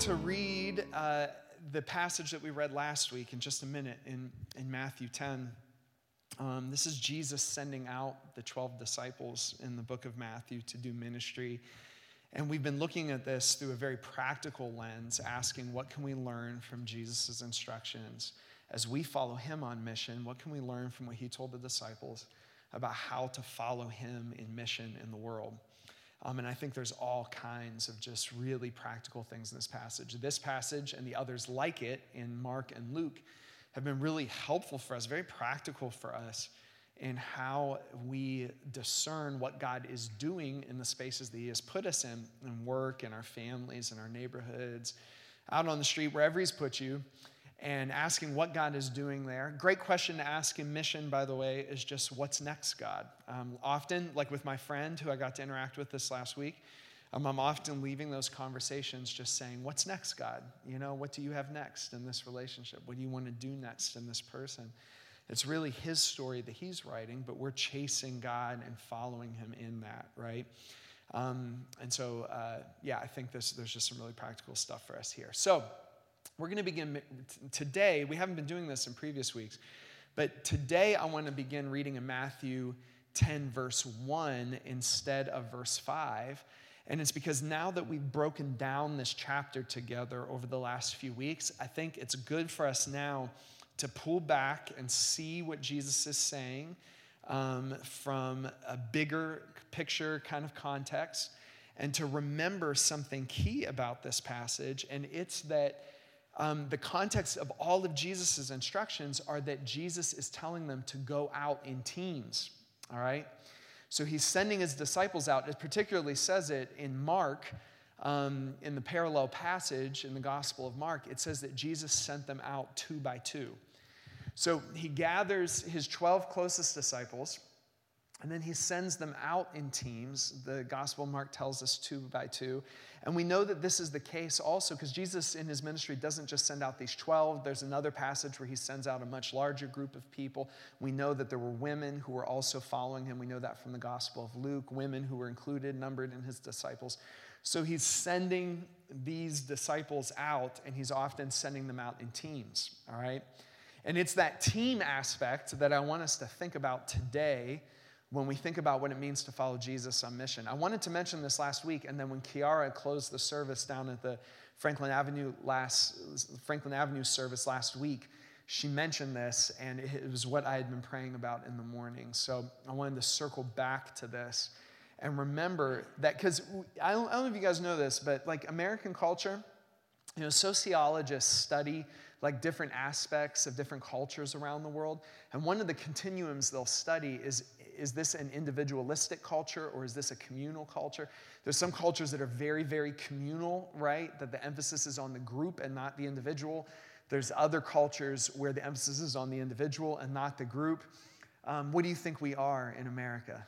to read uh, the passage that we read last week in just a minute in, in Matthew 10. Um, this is Jesus sending out the 12 disciples in the book of Matthew to do ministry. And we've been looking at this through a very practical lens, asking what can we learn from Jesus' instructions as we follow him on mission? What can we learn from what he told the disciples about how to follow him in mission in the world? Um, and I think there's all kinds of just really practical things in this passage. This passage and the others like it in Mark and Luke have been really helpful for us, very practical for us in how we discern what God is doing in the spaces that He has put us in, in work, in our families, in our neighborhoods, out on the street, wherever He's put you, and asking what God is doing there. Great question to ask in mission, by the way, is just what's next, God? Um, often, like with my friend who I got to interact with this last week, um, I'm often leaving those conversations just saying, What's next, God? You know, what do you have next in this relationship? What do you want to do next in this person? It's really his story that he's writing, but we're chasing God and following him in that, right? Um, and so, uh, yeah, I think this, there's just some really practical stuff for us here. So, we're going to begin today. We haven't been doing this in previous weeks, but today I want to begin reading in Matthew 10, verse 1 instead of verse 5. And it's because now that we've broken down this chapter together over the last few weeks, I think it's good for us now to pull back and see what Jesus is saying um, from a bigger picture kind of context and to remember something key about this passage. And it's that um, the context of all of Jesus' instructions are that Jesus is telling them to go out in teams, all right? So he's sending his disciples out. It particularly says it in Mark, um, in the parallel passage in the Gospel of Mark. It says that Jesus sent them out two by two. So he gathers his 12 closest disciples, and then he sends them out in teams. The Gospel Mark tells us two by two. And we know that this is the case also because Jesus in his ministry doesn't just send out these 12. There's another passage where he sends out a much larger group of people. We know that there were women who were also following him. We know that from the Gospel of Luke, women who were included, numbered in his disciples. So he's sending these disciples out, and he's often sending them out in teams, all right? And it's that team aspect that I want us to think about today when we think about what it means to follow Jesus on mission. I wanted to mention this last week, and then when Kiara closed the service down at the Franklin Avenue last Franklin Avenue service last week, she mentioned this, and it was what I had been praying about in the morning. So I wanted to circle back to this and remember that because I, I don't know if you guys know this, but like American culture, you know, sociologists study like different aspects of different cultures around the world. And one of the continuums they'll study is is this an individualistic culture or is this a communal culture? There's some cultures that are very, very communal, right? That the emphasis is on the group and not the individual. There's other cultures where the emphasis is on the individual and not the group. Um, what do you think we are in America?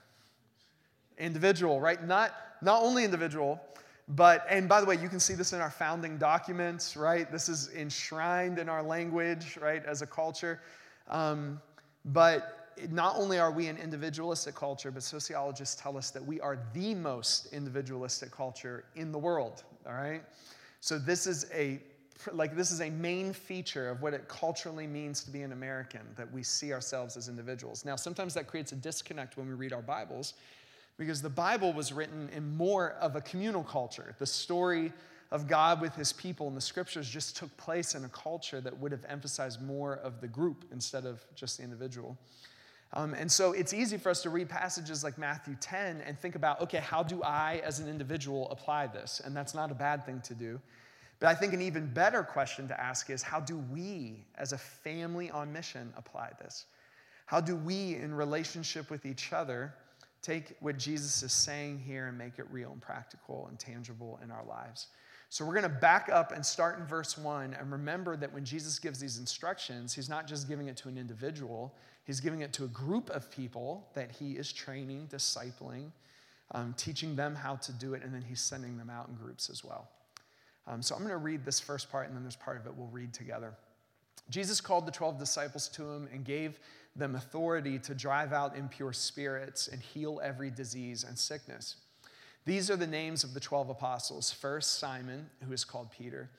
Individual, right? Not, not only individual, but, and by the way, you can see this in our founding documents, right? This is enshrined in our language, right, as a culture. Um, but not only are we an individualistic culture, but sociologists tell us that we are the most individualistic culture in the world, all right? So this is a like this is a main feature of what it culturally means to be an American, that we see ourselves as individuals. Now, sometimes that creates a disconnect when we read our Bibles because the Bible was written in more of a communal culture. The story of God with his people and the scriptures just took place in a culture that would have emphasized more of the group instead of just the individual. Um, and so it's easy for us to read passages like Matthew 10 and think about, okay, how do I as an individual apply this? And that's not a bad thing to do. But I think an even better question to ask is, how do we as a family on mission apply this? How do we, in relationship with each other, take what Jesus is saying here and make it real and practical and tangible in our lives. So we're going to back up and start in verse 1 and remember that when Jesus gives these instructions, he's not just giving it to an individual, he's giving it to a group of people that he is training, discipling, um, teaching them how to do it, and then he's sending them out in groups as well. Um, so I'm going to read this first part, and then there's part of it we'll read together. Jesus called the 12 disciples to him and gave them authority to drive out impure spirits and heal every disease and sickness. These are the names of the 12 apostles. First, Simon, who is called Peter.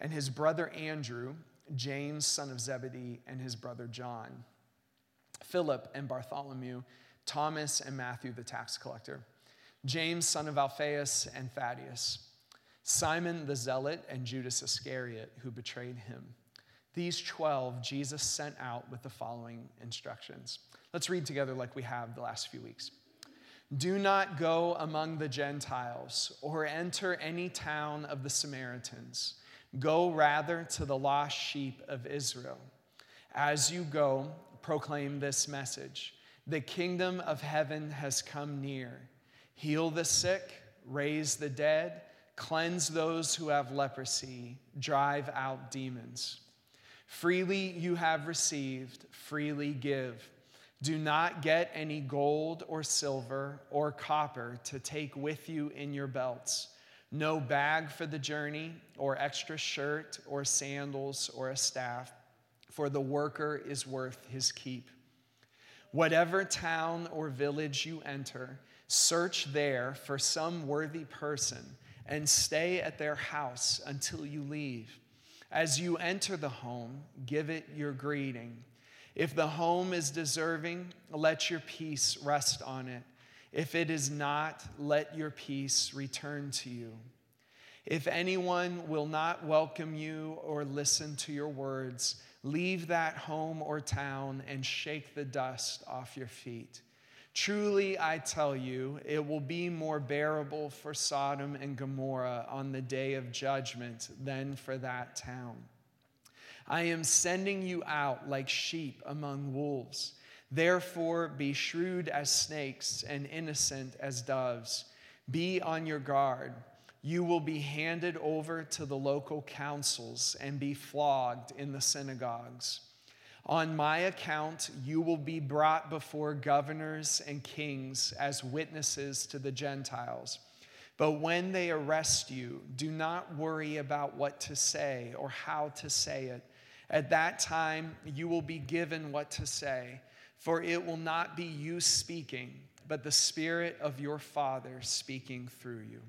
and his brother Andrew, James, son of Zebedee, and his brother John, Philip and Bartholomew, Thomas and Matthew the tax collector, James, son of Alphaeus and Thaddeus, Simon the zealot, and Judas Iscariot, who betrayed him. These 12 Jesus sent out with the following instructions. Let's read together like we have the last few weeks. Do not go among the Gentiles or enter any town of the Samaritans. Go rather to the lost sheep of Israel. As you go, proclaim this message The kingdom of heaven has come near. Heal the sick, raise the dead, cleanse those who have leprosy, drive out demons. Freely you have received, freely give. Do not get any gold or silver or copper to take with you in your belts. No bag for the journey, or extra shirt, or sandals, or a staff, for the worker is worth his keep. Whatever town or village you enter, search there for some worthy person and stay at their house until you leave. As you enter the home, give it your greeting. If the home is deserving, let your peace rest on it. If it is not, let your peace return to you. If anyone will not welcome you or listen to your words, leave that home or town and shake the dust off your feet. Truly, I tell you, it will be more bearable for Sodom and Gomorrah on the day of judgment than for that town. I am sending you out like sheep among wolves. Therefore, be shrewd as snakes and innocent as doves. Be on your guard. You will be handed over to the local councils and be flogged in the synagogues. On my account, you will be brought before governors and kings as witnesses to the Gentiles. But when they arrest you, do not worry about what to say or how to say it at that time, you will be given what to say, for it will not be you speaking, but the Spirit of your Father speaking through you.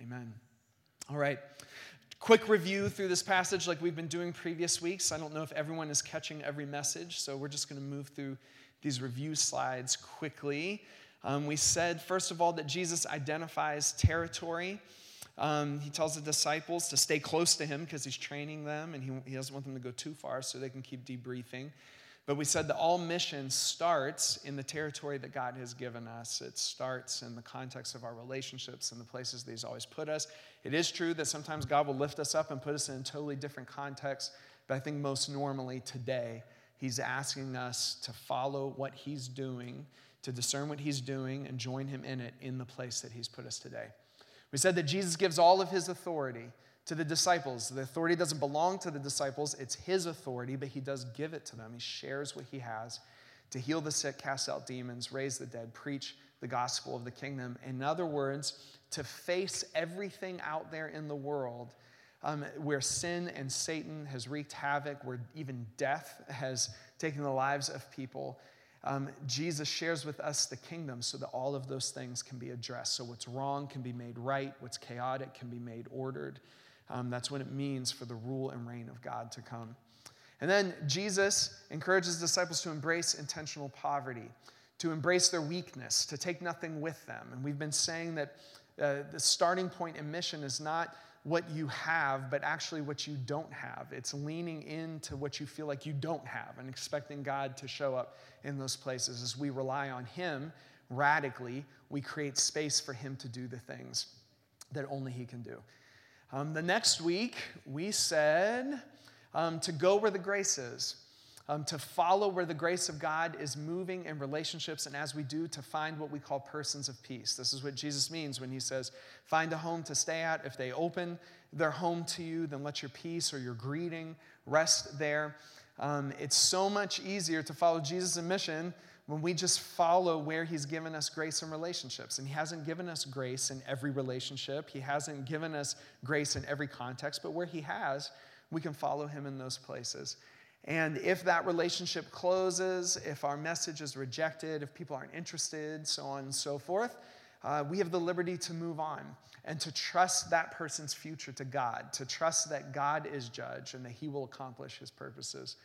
Amen. All right. Quick review through this passage, like we've been doing previous weeks. I don't know if everyone is catching every message, so we're just going to move through these review slides quickly. Um, we said, first of all, that Jesus identifies territory. Um, he tells the disciples to stay close to him because he's training them and he, he doesn't want them to go too far so they can keep debriefing. But we said that all mission starts in the territory that God has given us. It starts in the context of our relationships and the places that He's always put us. It is true that sometimes God will lift us up and put us in a totally different context, but I think most normally today, He's asking us to follow what He's doing, to discern what He's doing, and join Him in it in the place that He's put us today. We said that Jesus gives all of his authority to the disciples. The authority doesn't belong to the disciples, it's his authority, but he does give it to them. He shares what he has to heal the sick, cast out demons, raise the dead, preach the gospel of the kingdom. In other words, to face everything out there in the world um, where sin and Satan has wreaked havoc, where even death has taken the lives of people, um, Jesus shares with us the kingdom so that all of those things can be addressed. So, what's wrong can be made right, what's chaotic can be made ordered. Um, that's what it means for the rule and reign of God to come. And then Jesus encourages disciples to embrace intentional poverty, to embrace their weakness, to take nothing with them. And we've been saying that uh, the starting point in mission is not what you have, but actually what you don't have. It's leaning into what you feel like you don't have and expecting God to show up in those places. As we rely on Him radically, we create space for Him to do the things that only He can do. Um, the next week, we said um, to go where the grace is um, to follow where the grace of God is moving in relationships, and as we do, to find what we call persons of peace. This is what Jesus means when he says, Find a home to stay at. If they open their home to you, then let your peace or your greeting rest there. Um, it's so much easier to follow Jesus' mission when we just follow where he's given us grace in relationships. And he hasn't given us grace in every relationship, he hasn't given us grace in every context, but where he has, we can follow him in those places. And if that relationship closes, if our message is rejected, if people aren't interested, so on and so forth, uh, we have the liberty to move on and to trust that person's future to God, to trust that God is judge and that he will accomplish his purposes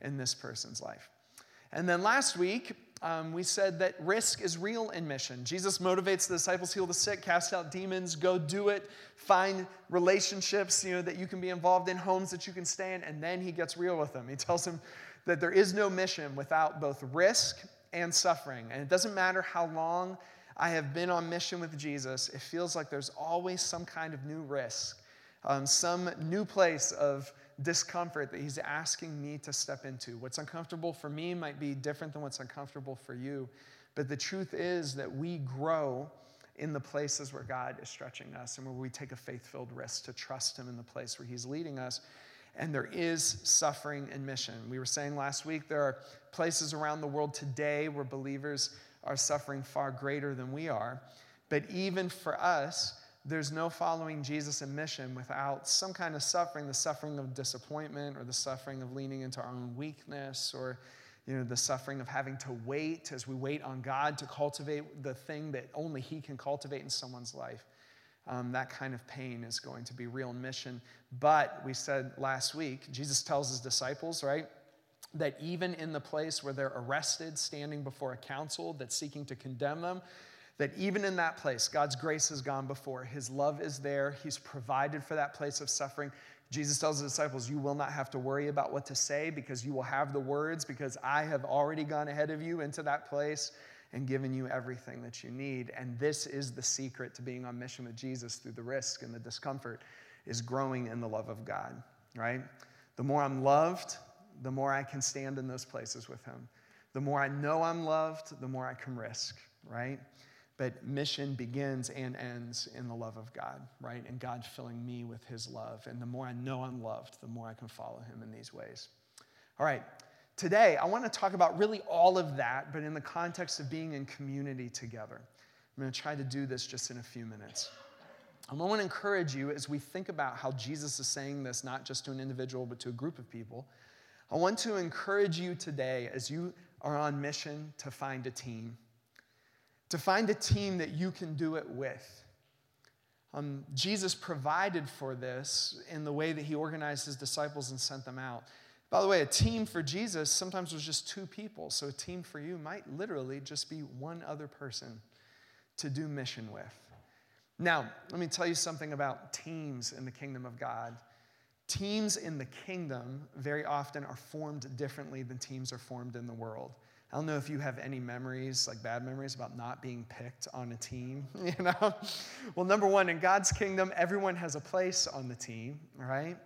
in this person's life. And then last week, um, we said that risk is real in mission. Jesus motivates the disciples, heal the sick, cast out demons, go do it, find relationships you know, that you can be involved in, homes that you can stay in, and then he gets real with them. He tells them that there is no mission without both risk and suffering. And it doesn't matter how long I have been on mission with Jesus, it feels like there's always some kind of new risk, um, some new place of discomfort that he's asking me to step into. What's uncomfortable for me might be different than what's uncomfortable for you. But the truth is that we grow in the places where God is stretching us and where we take a faith filled risk to trust Him in the place where He's leading us. And there is suffering and mission. We were saying last week there are places around the world today where believers are suffering far greater than we are. But even for us, there's no following Jesus in mission without some kind of suffering, the suffering of disappointment or the suffering of leaning into our own weakness or you know, the suffering of having to wait as we wait on God to cultivate the thing that only He can cultivate in someone's life. Um, that kind of pain is going to be real mission. But we said last week, Jesus tells his disciples, right, that even in the place where they're arrested, standing before a council that's seeking to condemn them, that even in that place, God's grace has gone before. His love is there. He's provided for that place of suffering. Jesus tells the disciples, You will not have to worry about what to say because you will have the words, because I have already gone ahead of you into that place and given you everything that you need. And this is the secret to being on mission with Jesus through the risk and the discomfort, is growing in the love of God, right? The more I'm loved, the more I can stand in those places with Him. The more I know I'm loved, the more I can risk, right? But mission begins and ends in the love of God, right? And God filling me with his love. And the more I know I'm loved, the more I can follow him in these ways. All right, today I want to talk about really all of that, but in the context of being in community together. I'm going to try to do this just in a few minutes. I want to encourage you as we think about how Jesus is saying this, not just to an individual, but to a group of people. I want to encourage you today as you are on mission to find a team to find a team that you can do it with. Um, Jesus provided for this in the way that he organized his disciples and sent them out. By the way, a team for Jesus sometimes was just two people. So a team for you might literally just be one other person to do mission with. Now, let me tell you something about teams in the kingdom of God. Teams in the kingdom very often are formed differently than teams are formed in the world. I don't know if you have any memories, like bad memories, about not being picked on a team, you know? Well, number one, in God's kingdom, everyone has a place on the team, right?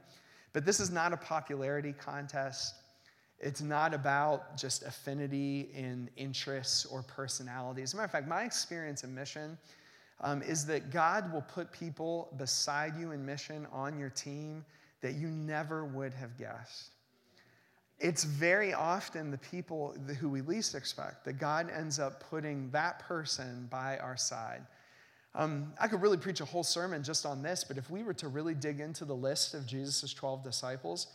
But this is not a popularity contest. It's not about just affinity in interests or personalities. As a matter of fact, my experience in mission um, is that God will put people beside you in mission on your team that you never would have guessed it's very often the people who we least expect that God ends up putting that person by our side. Um, I could really preach a whole sermon just on this, but if we were to really dig into the list of Jesus' 12 disciples,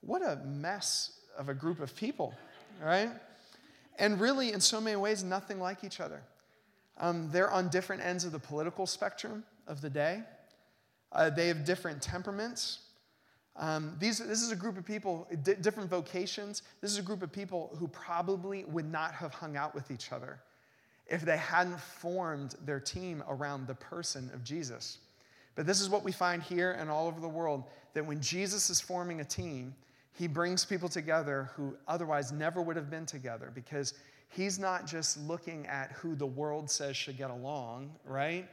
what a mess of a group of people, right? And really, in so many ways, nothing like each other. Um, they're on different ends of the political spectrum of the day. Uh, they have different temperaments. Um, these, this is a group of people, d- different vocations. This is a group of people who probably would not have hung out with each other if they hadn't formed their team around the person of Jesus. But this is what we find here and all over the world that when Jesus is forming a team, he brings people together who otherwise never would have been together because he's not just looking at who the world says should get along, right?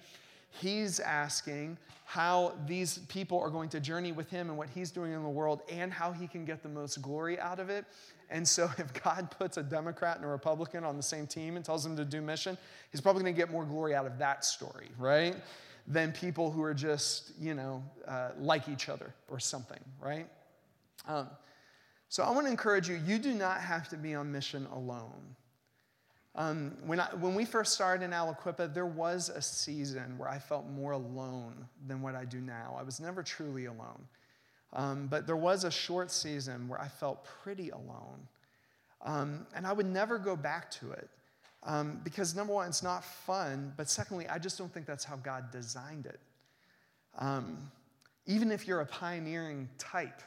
He's asking how these people are going to journey with him and what he's doing in the world and how he can get the most glory out of it. And so, if God puts a Democrat and a Republican on the same team and tells them to do mission, he's probably going to get more glory out of that story, right? Than people who are just, you know, uh, like each other or something, right? Um, so, I want to encourage you you do not have to be on mission alone. Um, when, I, when we first started in Aliquippa, there was a season where I felt more alone than what I do now. I was never truly alone. Um, but there was a short season where I felt pretty alone. Um, and I would never go back to it. Um, because number one, it's not fun, but secondly, I just don't think that's how God designed it. Um, even if you're a pioneering type,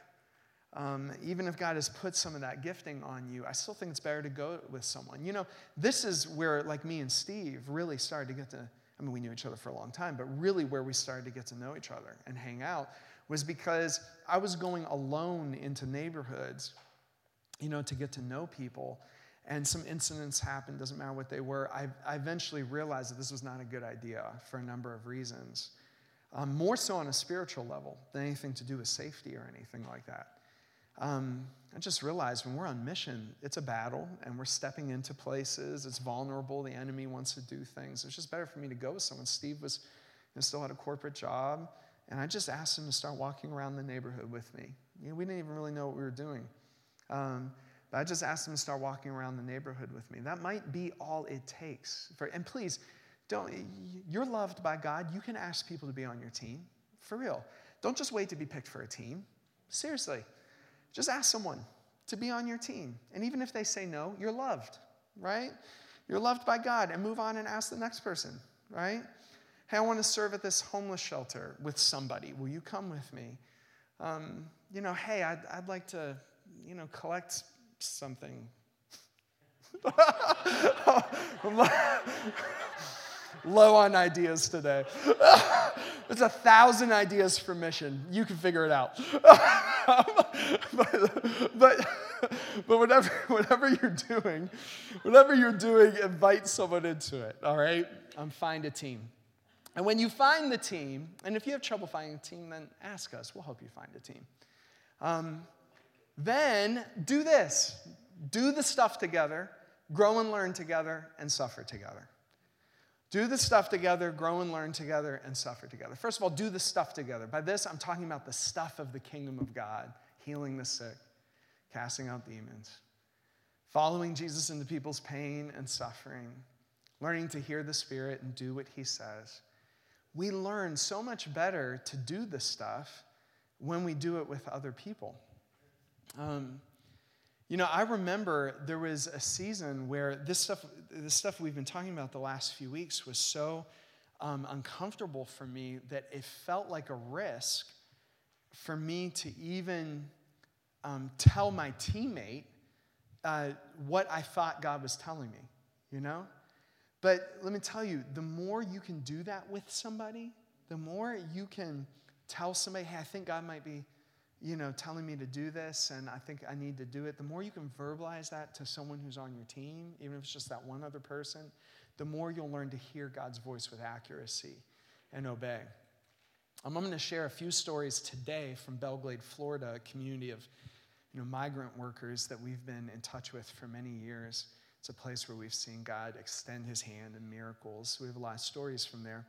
um, even if God has put some of that gifting on you, I still think it's better to go with someone. You know, this is where, like me and Steve, really started to get to, I mean, we knew each other for a long time, but really where we started to get to know each other and hang out was because I was going alone into neighborhoods, you know, to get to know people. And some incidents happened, doesn't matter what they were. I, I eventually realized that this was not a good idea for a number of reasons. Um, more so on a spiritual level than anything to do with safety or anything like that. Um, I just realized when we're on mission, it's a battle and we're stepping into places. It's vulnerable. The enemy wants to do things. It's just better for me to go with someone. Steve was you know, still had a corporate job. And I just asked him to start walking around the neighborhood with me. You know, we didn't even really know what we were doing. Um, but I just asked him to start walking around the neighborhood with me. That might be all it takes. For, and please, don't, you're loved by God. You can ask people to be on your team. For real. Don't just wait to be picked for a team. Seriously. Just ask someone to be on your team. And even if they say no, you're loved, right? You're loved by God. And move on and ask the next person, right? Hey, I want to serve at this homeless shelter with somebody. Will you come with me? Um, you know, hey, I'd, I'd like to, you know, collect something. Low on ideas today. There's a thousand ideas for mission. You can figure it out. but, but, but whatever, whatever you're doing, whatever you're doing, invite someone into it, all right? Um, find a team. And when you find the team, and if you have trouble finding a team, then ask us. We'll help you find a team. Um, then do this do the stuff together, grow and learn together, and suffer together. Do the stuff together, grow and learn together, and suffer together. First of all, do the stuff together. By this, I'm talking about the stuff of the kingdom of God healing the sick, casting out demons, following Jesus into people's pain and suffering, learning to hear the Spirit and do what He says we learn so much better to do this stuff when we do it with other people. Um, you know, I remember there was a season where this stuff, this stuff we've been talking about the last few weeks was so um, uncomfortable for me that it felt like a risk for me to even um, tell my teammate uh, what I thought God was telling me, you know? But let me tell you, the more you can do that with somebody, the more you can tell somebody, hey, I think God might be, you know, telling me to do this and I think I need to do it. The more you can verbalize that to someone who's on your team, even if it's just that one other person, the more you'll learn to hear God's voice with accuracy and obey. Um, I'm going to share a few stories today from Belle Glade, Florida, a community of you know, migrant workers that we've been in touch with for many years. It's a place where we've seen God extend his hand in miracles. We have a lot of stories from there.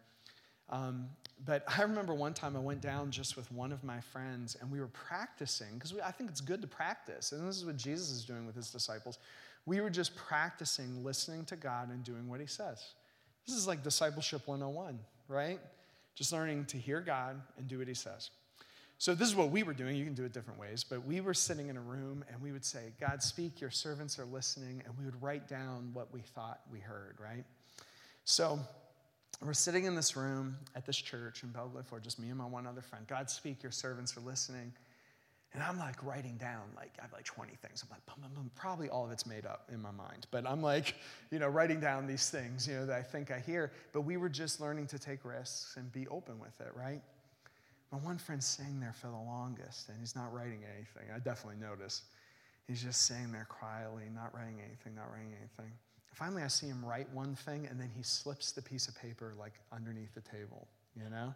Um, but I remember one time I went down just with one of my friends and we were practicing, because I think it's good to practice. And this is what Jesus is doing with his disciples. We were just practicing listening to God and doing what he says. This is like discipleship 101, right? Just learning to hear God and do what he says. So, this is what we were doing. You can do it different ways, but we were sitting in a room and we would say, God, speak, your servants are listening, and we would write down what we thought we heard, right? So, we're sitting in this room at this church in Belle Glade, just me and my one other friend. God, speak, your servants are listening. And I'm like writing down, like, I have like 20 things. I'm like, bum, bum, bum. probably all of it's made up in my mind. But I'm like, you know, writing down these things, you know, that I think I hear. But we were just learning to take risks and be open with it, right? My one friend's sitting there for the longest, and he's not writing anything. I definitely notice. He's just sitting there quietly, not writing anything, not writing anything. Finally, I see him write one thing, and then he slips the piece of paper like underneath the table, you know?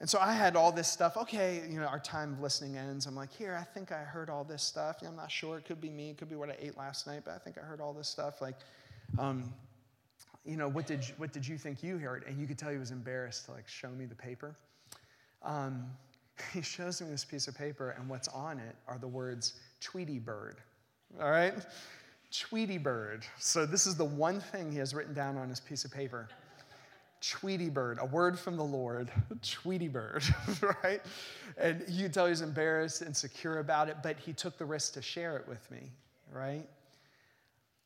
And so I had all this stuff. Okay, you know, our time of listening ends. I'm like, here, I think I heard all this stuff. I'm not sure. It could be me. It could be what I ate last night, but I think I heard all this stuff. Like, um, you know, what did, you, what did you think you heard? And you could tell he was embarrassed to like show me the paper um, he shows me this piece of paper, and what's on it are the words Tweety Bird. All right? Tweety Bird. So, this is the one thing he has written down on his piece of paper. Tweety Bird, a word from the Lord, Tweety Bird, right? And you can tell he's embarrassed, insecure about it, but he took the risk to share it with me, right?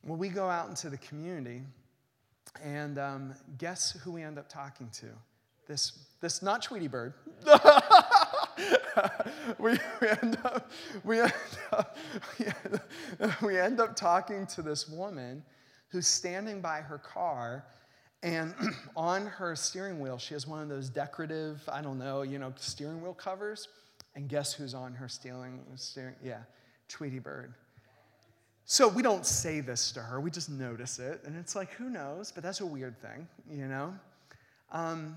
When we go out into the community, And um, guess who we end up talking to? This, this not Tweety Bird. we, we, end up, we, end up, we end up talking to this woman who's standing by her car and on her steering wheel she has one of those decorative i don't know you know steering wheel covers. And guess who's on her steering, steering yeah tweety bird. So we don't say this to her we just notice it. And it's like who knows? But that's a weird thing you know? Um,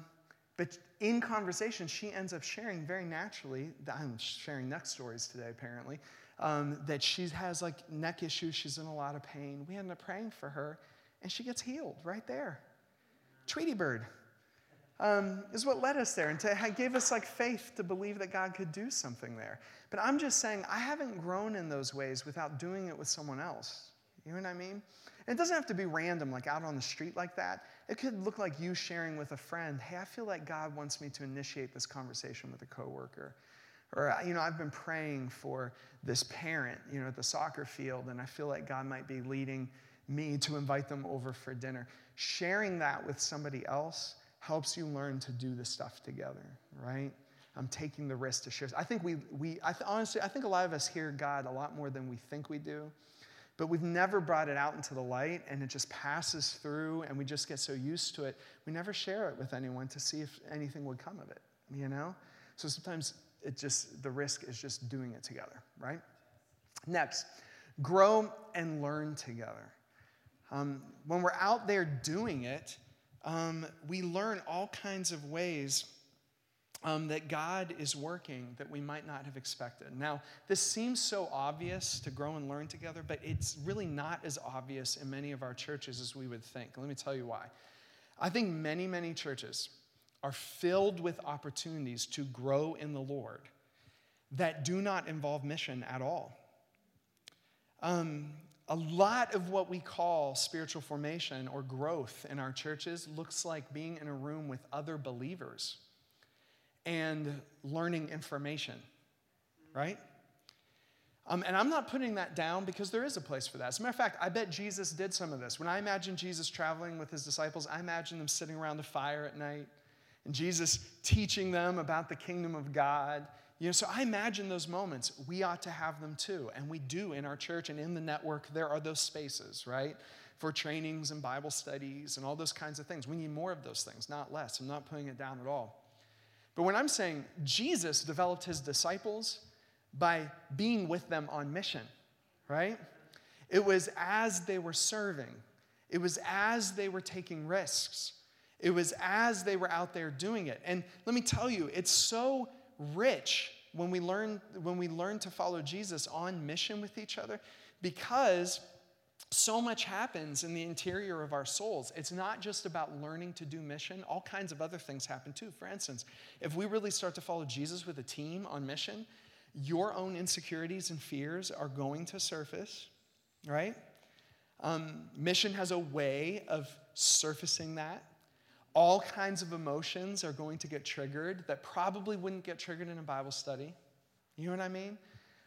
but in conversation, she ends up sharing very naturally, I'm sharing neck stories today apparently, um, that she has like neck issues, she's in a lot of pain. We end up praying for her, and she gets healed right there. Tweety Bird um, is what led us there and to, gave us like faith to believe that God could do something there. But I'm just saying, I haven't grown in those ways without doing it with someone else. You know what I mean? It doesn't have to be random, like out on the street like that. It could look like you sharing with a friend, hey, I feel like God wants me to initiate this conversation with a coworker. Or, you know, I've been praying for this parent, you know, at the soccer field, and I feel like God might be leading me to invite them over for dinner. Sharing that with somebody else helps you learn to do the stuff together, right? I'm taking the risk to share. I think we, we I th- honestly, I think a lot of us hear God a lot more than we think we do but we've never brought it out into the light and it just passes through and we just get so used to it we never share it with anyone to see if anything would come of it you know? So sometimes it just the risk is just doing it together right? Next grow and learn together. Um, when we're out there doing it um, we learn all kinds of ways um, that God is working that we might not have expected. Now, this seems so obvious to grow and learn together, but it's really not as obvious in many of our churches as we would think. Let me tell you why. I think many, many churches are filled with opportunities to grow in the Lord that do not involve mission at all. Um, a lot of what we call spiritual formation or growth in our churches looks like being in a room with other believers and learning information, right? Um, and I'm not putting that down because there is a place for that. As a matter of fact, I bet Jesus did some of this. When I imagine Jesus traveling with his disciples, I imagine them sitting around a fire at night and Jesus teaching them about the kingdom of God. You know, so I imagine those moments. We ought to have them too. And we do in our church and in the network. There are those spaces, right? For trainings and Bible studies and all those kinds of things. We need more of those things, not less. I'm not putting it down at all. But when I'm saying Jesus developed his disciples by being with them on mission, right? It was as they were serving, it was as they were taking risks, it was as they were out there doing it. And let me tell you, it's so rich when we learn when we learn to follow Jesus on mission with each other because so much happens in the interior of our souls. It's not just about learning to do mission, all kinds of other things happen too. For instance, if we really start to follow Jesus with a team on mission, your own insecurities and fears are going to surface, right? Um, mission has a way of surfacing that. All kinds of emotions are going to get triggered that probably wouldn't get triggered in a Bible study. You know what I mean?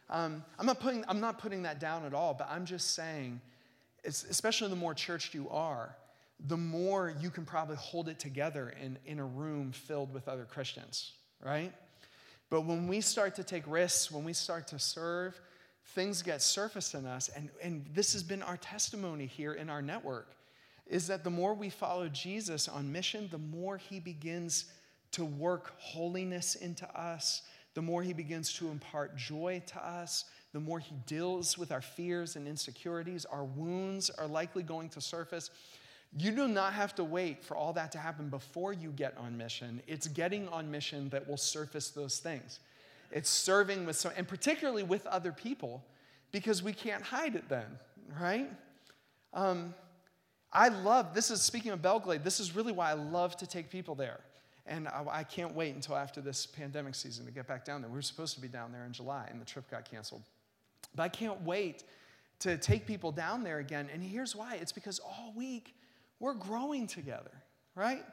Um, I'm, not putting, I'm not putting that down at all, but I'm just saying especially the more churched you are, the more you can probably hold it together in, in a room filled with other Christians, right? But when we start to take risks, when we start to serve, things get surfaced in us. And, and this has been our testimony here in our network is that the more we follow Jesus on mission, the more he begins to work holiness into us, the more he begins to impart joy to us, the more He deals with our fears and insecurities. Our wounds are likely going to surface. You do not have to wait for all that to happen before you get on mission. It's getting on mission that will surface those things. It's serving with so, and particularly with other people, because we can't hide it then, right? Um, I love, this is speaking of Belle Glade, this is really why I love to take people there. And I, I, can't wait until after this pandemic season to get back down there. We were supposed to be down there in July, and the trip got canceled. But I can't wait to take people down there again. And here's why it's because all week we're growing together, right?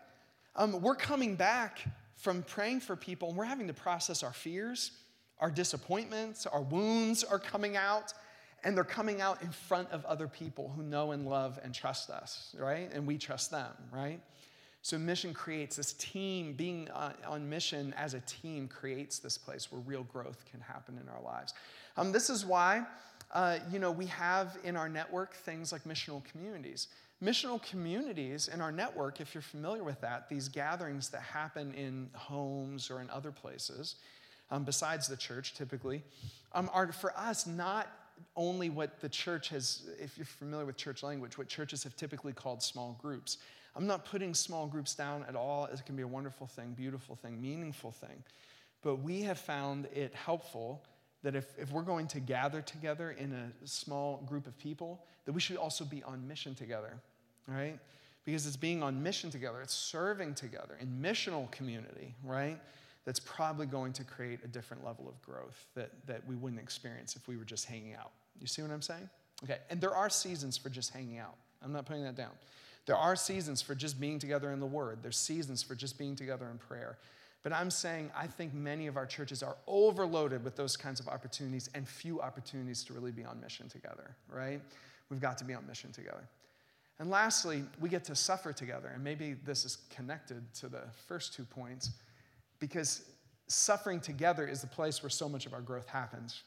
Um, we're coming back from praying for people and we're having to process our fears, our disappointments, our wounds are coming out. and they're coming out in front of other people who know and love and trust us, right? And we trust them, right? So, mission creates this team, being on mission as a team creates this place where real growth can happen in our lives. Um, this is why, uh, you know, we have in our network things like missional communities. Missional communities in our network, if you're familiar with that, these gatherings that happen in homes or in other places, um, besides the church typically, um, are for us not only what the church has, if you're familiar with church language, what churches have typically called small groups. I'm not putting small groups down at all. It can be a wonderful thing, beautiful thing, meaningful thing. But we have found it helpful that if, if we're going to gather together in a small group of people, that we should also be on mission together, right? Because it's being on mission together, it's serving together in missional community, right? That's probably going to create a different level of growth that, that we wouldn't experience if we were just hanging out. You see what I'm saying? Okay, and there are seasons for just hanging out. I'm not putting that down. There are seasons for just being together in the Word, there's seasons for just being together in prayer. But I'm saying I think many of our churches are overloaded with those kinds of opportunities and few opportunities to really be on mission together, right? We've got to be on mission together. And lastly, we get to suffer together. And maybe this is connected to the first two points because suffering together is the place where so much of our growth happens.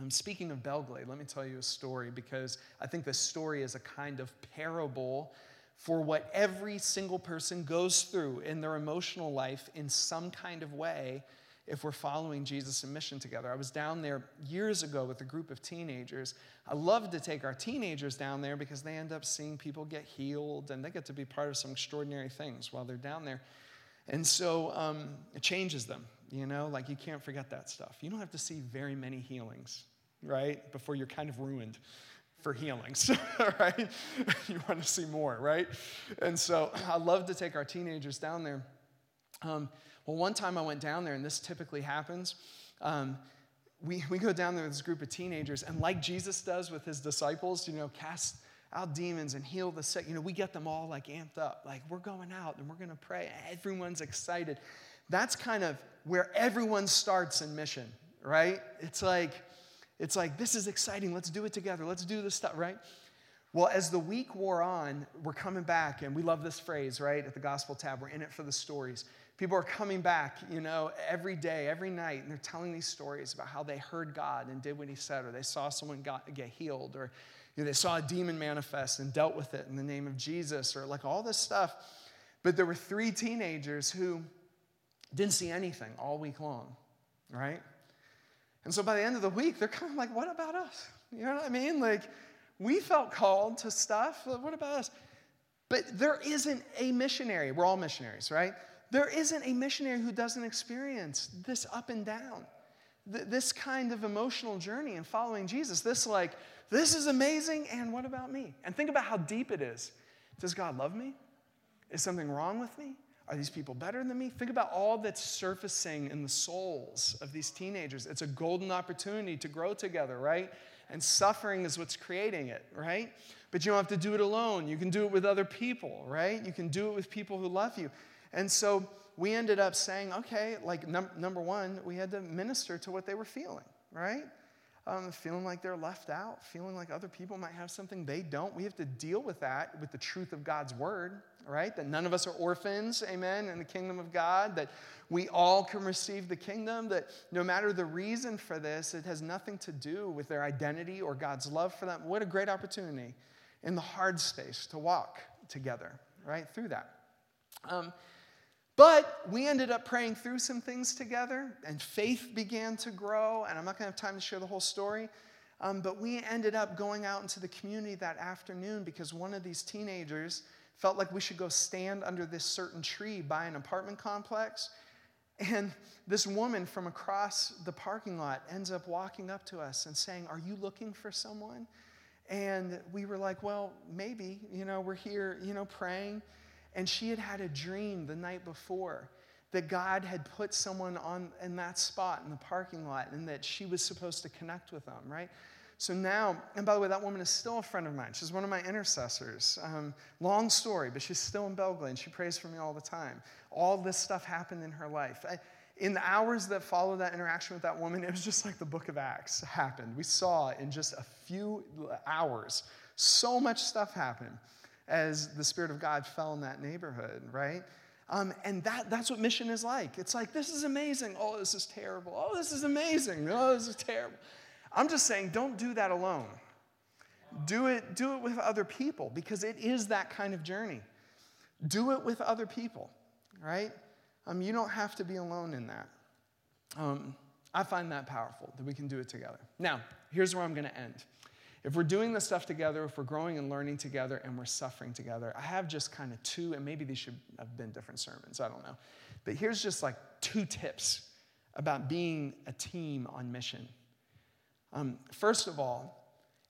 I'm speaking of Belle Glade. Let me tell you a story because I think this story is a kind of parable for what every single person goes through in their emotional life in some kind of way if we're following Jesus in mission together. I was down there years ago with a group of teenagers. I love to take our teenagers down there because they end up seeing people get healed and they get to be part of some extraordinary things while they're down there. And so um, it changes them. You know, like you can't forget that stuff. You don't have to see very many healings, right? Before you're kind of ruined for healings, right? you want to see more, right? And so I love to take our teenagers down there. Um, well, one time I went down there, and this typically happens. Um, we, we go down there with this group of teenagers, and like Jesus does with his disciples, you know, cast out demons and heal the sick. You know, we get them all like amped up. Like, we're going out and we're going to pray. Everyone's excited. That's kind of where everyone starts in mission, right? It's like, it's like, this is exciting. Let's do it together. Let's do this stuff, right? Well, as the week wore on, we're coming back, and we love this phrase, right? At the Gospel tab, we're in it for the stories. People are coming back, you know, every day, every night, and they're telling these stories about how they heard God and did what He said, or they saw someone got, get healed, or you know, they saw a demon manifest and dealt with it in the name of Jesus, or like all this stuff. But there were three teenagers who didn't see anything all week long, right? And so by the end of the week, they're kind of like, what about us? You know what I mean? Like, we felt called to stuff. What about us? But there isn't a missionary. We're all missionaries, right? There isn't a missionary who doesn't experience this up and down, this kind of emotional journey and following Jesus. This, like, this is amazing, and what about me? And think about how deep it is. Does God love me? Is something wrong with me? Are these people better than me? Think about all that's surfacing in the souls of these teenagers. It's a golden opportunity to grow together, right? And suffering is what's creating it, right? But you don't have to do it alone. You can do it with other people, right? You can do it with people who love you. And so we ended up saying, okay, like num- number one, we had to minister to what they were feeling, right? Um, feeling like they're left out, feeling like other people might have something they don't. We have to deal with that with the truth of God's word, right? That none of us are orphans, amen, in the kingdom of God, that we all can receive the kingdom, that no matter the reason for this, it has nothing to do with their identity or God's love for them. What a great opportunity in the hard space to walk together, right, through that. Um, but we ended up praying through some things together, and faith began to grow. And I'm not going to have time to share the whole story. Um, but we ended up going out into the community that afternoon because one of these teenagers felt like we should go stand under this certain tree by an apartment complex. And this woman from across the parking lot ends up walking up to us and saying, Are you looking for someone? And we were like, Well, maybe. You know, we're here, you know, praying. And she had had a dream the night before that God had put someone on in that spot in the parking lot and that she was supposed to connect with them, right? So now, and by the way, that woman is still a friend of mine. She's one of my intercessors. Um, long story, but she's still in Belle Glade and she prays for me all the time. All this stuff happened in her life. I, in the hours that followed that interaction with that woman, it was just like the book of Acts happened. We saw in just a few hours so much stuff happen as the Spirit of God fell in that neighborhood, right? Um, and that, that's what mission is like. It's like, this is amazing. Oh, this is terrible. Oh, this is amazing. Oh, this is terrible. I'm just saying, don't do that alone. Do it, do it with other people because it is that kind of journey. Do it with other people, right? Um, you don't have to be alone in that. Um, I find that powerful that we can do it together. Now, here's where I'm going to end. If we're doing this stuff together, if we're growing and learning together, and we're suffering together, I have just kind of two, and maybe these should have been different sermons, I don't know. But here's just like two tips about being a team on mission. Um, first of all,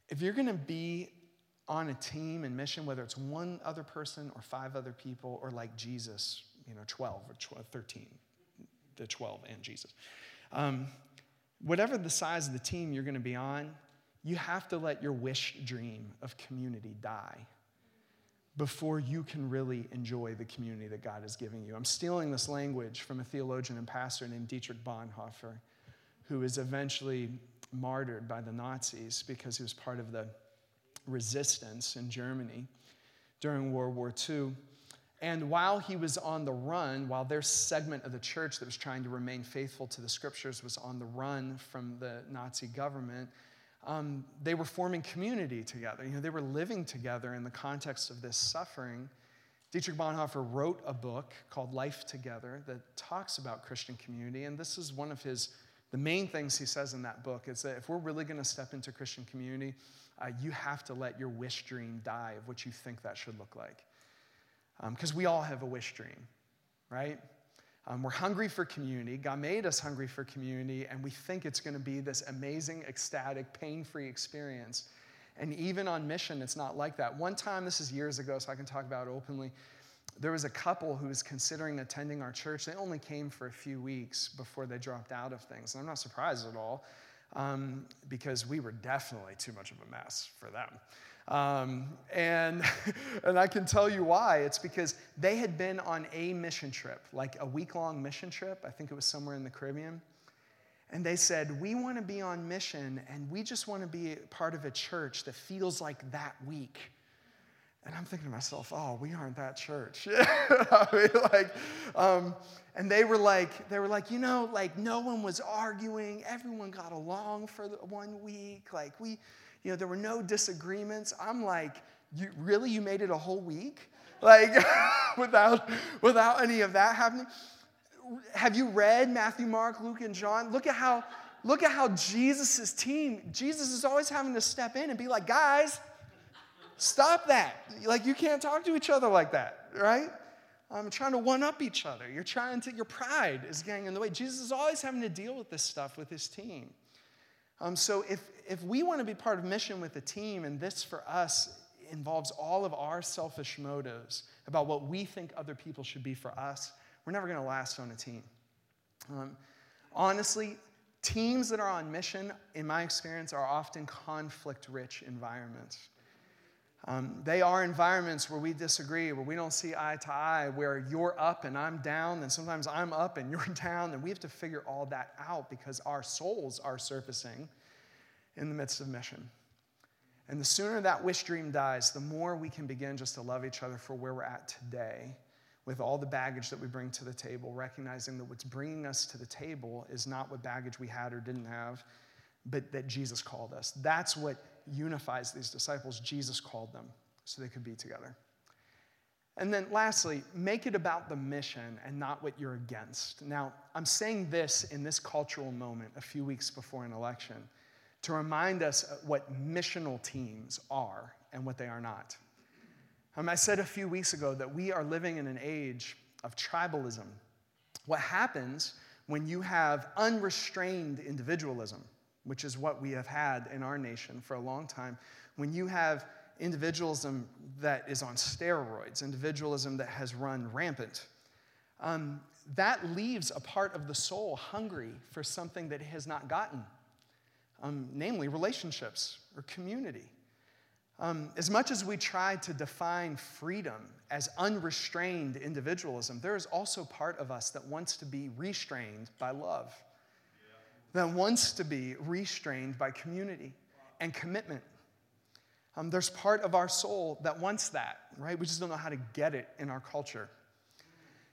if you're going to be on a team and mission, whether it's one other person or five other people, or like Jesus, you know, 12 or 12, 13, the 12 and Jesus. Um, whatever the size of the team you're going to be on, you have to let your wish dream of community die before you can really enjoy the community that God is giving you. I'm stealing this language from a theologian and pastor named Dietrich Bonhoeffer, who was eventually martyred by the Nazis because he was part of the resistance in Germany during World War II. And while he was on the run, while their segment of the church that was trying to remain faithful to the scriptures was on the run from the Nazi government, um, they were forming community together. You know, they were living together in the context of this suffering. Dietrich Bonhoeffer wrote a book called Life Together that talks about Christian community, and this is one of his the main things he says in that book is that if we're really going to step into Christian community, uh, you have to let your wish dream die of what you think that should look like. Because um, we all have a wish dream, right? Um, we're hungry for community. God made us hungry for community, and we think it's going to be this amazing, ecstatic, pain free experience. And even on mission, it's not like that. One time, this is years ago, so I can talk about it openly. There was a couple who was considering attending our church. They only came for a few weeks before they dropped out of things. And I'm not surprised at all um, because we were definitely too much of a mess for them. Um, and, and I can tell you why. It's because they had been on a mission trip, like a week long mission trip. I think it was somewhere in the Caribbean. And they said, We want to be on mission and we just want to be part of a church that feels like that week. And I'm thinking to myself, oh, we aren't that church. I mean, like, um, and they were like, they were like, you know, like no one was arguing. Everyone got along for the one week. Like we, you know, there were no disagreements. I'm like, you, really? You made it a whole week? Like, without, without any of that happening? Have you read Matthew, Mark, Luke, and John? Look at how, look at how Jesus' team, Jesus is always having to step in and be like, guys, stop that. Like, you can't talk to each other like that, right? I'm trying to one up each other. You're trying to, your pride is getting in the way. Jesus is always having to deal with this stuff with his team. Um, so if, if we want to be part of mission with the team, and this for us involves all of our selfish motives about what we think other people should be for us, we're never going to last on a team. Um, honestly, teams that are on mission, in my experience, are often conflict rich environments. Um, they are environments where we disagree, where we don't see eye to eye, where you're up and I'm down, and sometimes I'm up and you're down, and we have to figure all that out because our souls are surfacing in the midst of mission. And the sooner that wish dream dies, the more we can begin just to love each other for where we're at today with all the baggage that we bring to the table, recognizing that what's bringing us to the table is not what baggage we had or didn't have, but that Jesus called us. That's what unifies these disciples. Jesus called them so they could be together. And then lastly, make it about the mission and not what you're against. Now, I'm saying this in this cultural moment a few weeks before an election to remind us what missional teams are and what they are not. Um, I said a few weeks ago that we are living in an age of tribalism. What happens when you have unrestrained individualism? which is what we have had in our nation for a long time, when you have individualism that is on steroids, individualism that has run rampant, um, that leaves a part of the soul hungry for something that it has not gotten, um, namely relationships or community. Um, as much as we try to define freedom as unrestrained individualism, there is also part of us that wants to be restrained by love, that wants to be restrained by community and commitment. Um, there's part of our soul that wants that, right? We just don't know how to get it in our culture.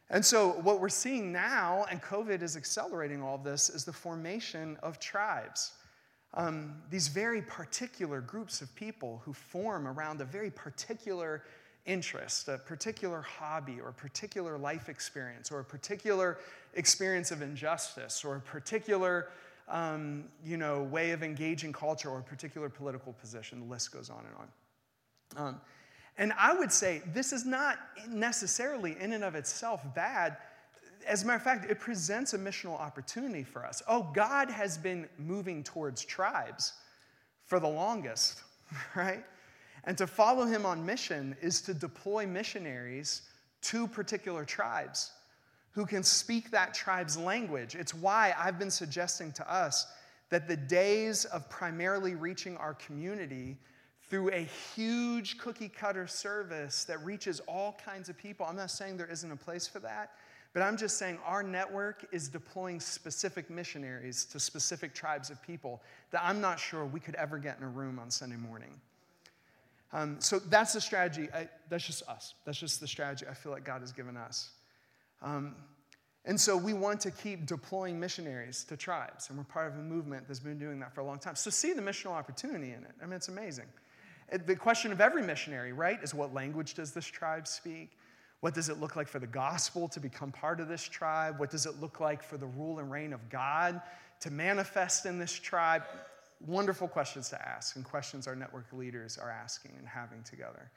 And so, what we're seeing now, and COVID is accelerating all of this, is the formation of tribes. Um, these very particular groups of people who form around a very particular interest, a particular hobby, or a particular life experience, or a particular experience of injustice, or a particular um, you know, way of engaging culture, or a particular political position. The list goes on and on. Um, and I would say this is not necessarily in and of itself bad. As a matter of fact, it presents a missional opportunity for us. Oh, God has been moving towards tribes for the longest, right? And to follow him on mission is to deploy missionaries to particular tribes who can speak that tribe's language. It's why I've been suggesting to us that the days of primarily reaching our community through a huge cookie cutter service that reaches all kinds of people. I'm not saying there isn't a place for that, but I'm just saying our network is deploying specific missionaries to specific tribes of people that I'm not sure we could ever get in a room on Sunday morning. Um, so that's the strategy. I, that's just us. That's just the strategy I feel like God has given us. Um, and so we want to keep deploying missionaries to tribes, and we're part of a movement that's been doing that for a long time. So see the missional opportunity in it. I mean, it's amazing. The question of every missionary, right, is what language does this tribe speak? What does it look like for the gospel to become part of this tribe? What does it look like for the rule and reign of God to manifest in this tribe? Wonderful questions to ask, and questions our network leaders are asking and having together.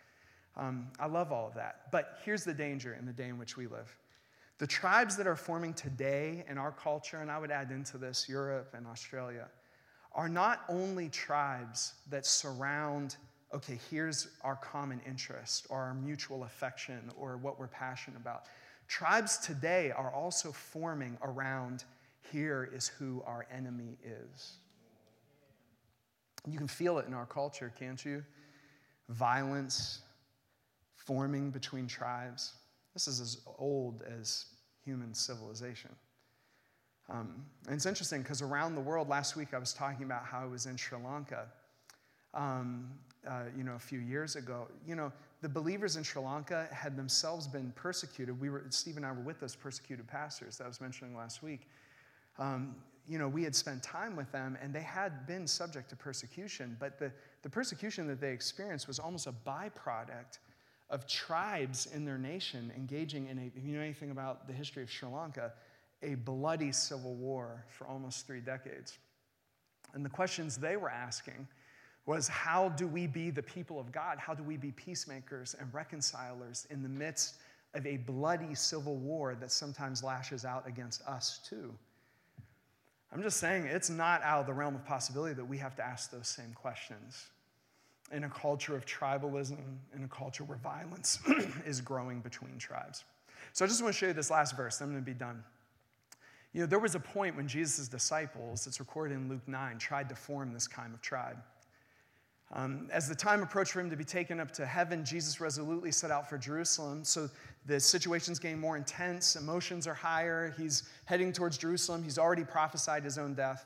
Um, I love all of that. But here's the danger in the day in which we live. The tribes that are forming today in our culture, and I would add into this Europe and Australia, are not only tribes that surround okay, here's our common interest or our mutual affection or what we're passionate about. Tribes today are also forming around here is who our enemy is. You can feel it in our culture, can't you? Violence forming between tribes. This is as old as human civilization. Um, and it's interesting because around the world, last week I was talking about how I was in Sri Lanka. Um, uh, you know, a few years ago, you know, the believers in Sri Lanka had themselves been persecuted. We were, Steve and I were with those persecuted pastors that I was mentioning last week. Um, you know, we had spent time with them and they had been subject to persecution, but the, the persecution that they experienced was almost a byproduct of tribes in their nation engaging in a, if you know anything about the history of Sri Lanka, a bloody civil war for almost three decades. And the questions they were asking was how do we be the people of God? How do we be peacemakers and reconcilers in the midst of a bloody civil war that sometimes lashes out against us too? I'm just saying it's not out of the realm of possibility that we have to ask those same questions in a culture of tribalism, in a culture where violence is growing between tribes. So I just want to show you this last verse, I'm going to be done. You know, there was a point when Jesus' disciples, it's recorded in Luke 9, tried to form this kind of tribe. Um, as the time approached for him to be taken up to heaven, Jesus resolutely set out for Jerusalem. So the situation's getting more intense, emotions are higher. He's heading towards Jerusalem. He's already prophesied his own death.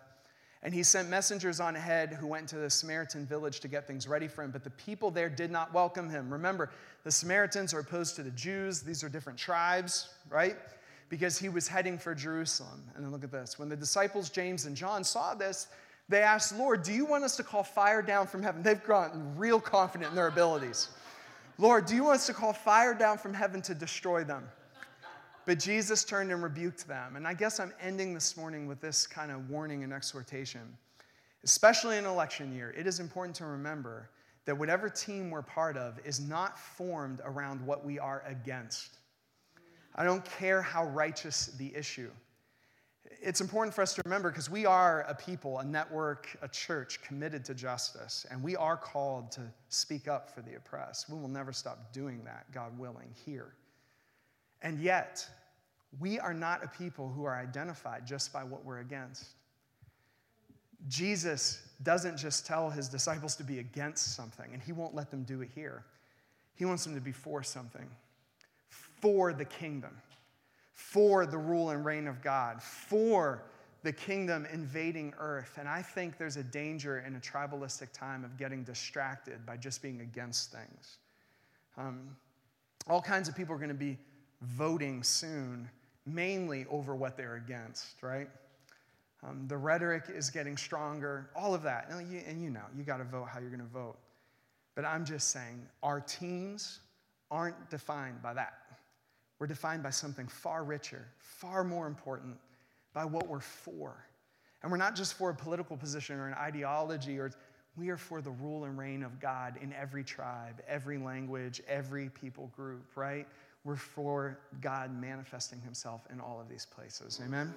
And he sent messengers on ahead who went to the Samaritan village to get things ready for him. But the people there did not welcome him. Remember, the Samaritans are opposed to the Jews, these are different tribes, right? Because he was heading for Jerusalem. And then look at this. When the disciples, James and John, saw this, they asked, Lord, do you want us to call fire down from heaven? They've gotten real confident in their abilities. Lord, do you want us to call fire down from heaven to destroy them? But Jesus turned and rebuked them. And I guess I'm ending this morning with this kind of warning and exhortation. Especially in election year, it is important to remember that whatever team we're part of is not formed around what we are against. I don't care how righteous the issue it's important for us to remember because we are a people, a network, a church committed to justice, and we are called to speak up for the oppressed. We will never stop doing that, God willing, here. And yet, we are not a people who are identified just by what we're against. Jesus doesn't just tell his disciples to be against something, and he won't let them do it here. He wants them to be for something, for the kingdom, for the rule and reign of God, for the kingdom invading earth. And I think there's a danger in a tribalistic time of getting distracted by just being against things. Um, all kinds of people are going to be voting soon, mainly over what they're against, right? Um, the rhetoric is getting stronger, all of that. And you, and you know, you got to vote how you're going to vote. But I'm just saying, our teams aren't defined by that. We're defined by something far richer, far more important, by what we're for. And we're not just for a political position or an ideology, or we are for the rule and reign of God in every tribe, every language, every people group, right? We're for God manifesting himself in all of these places. Amen?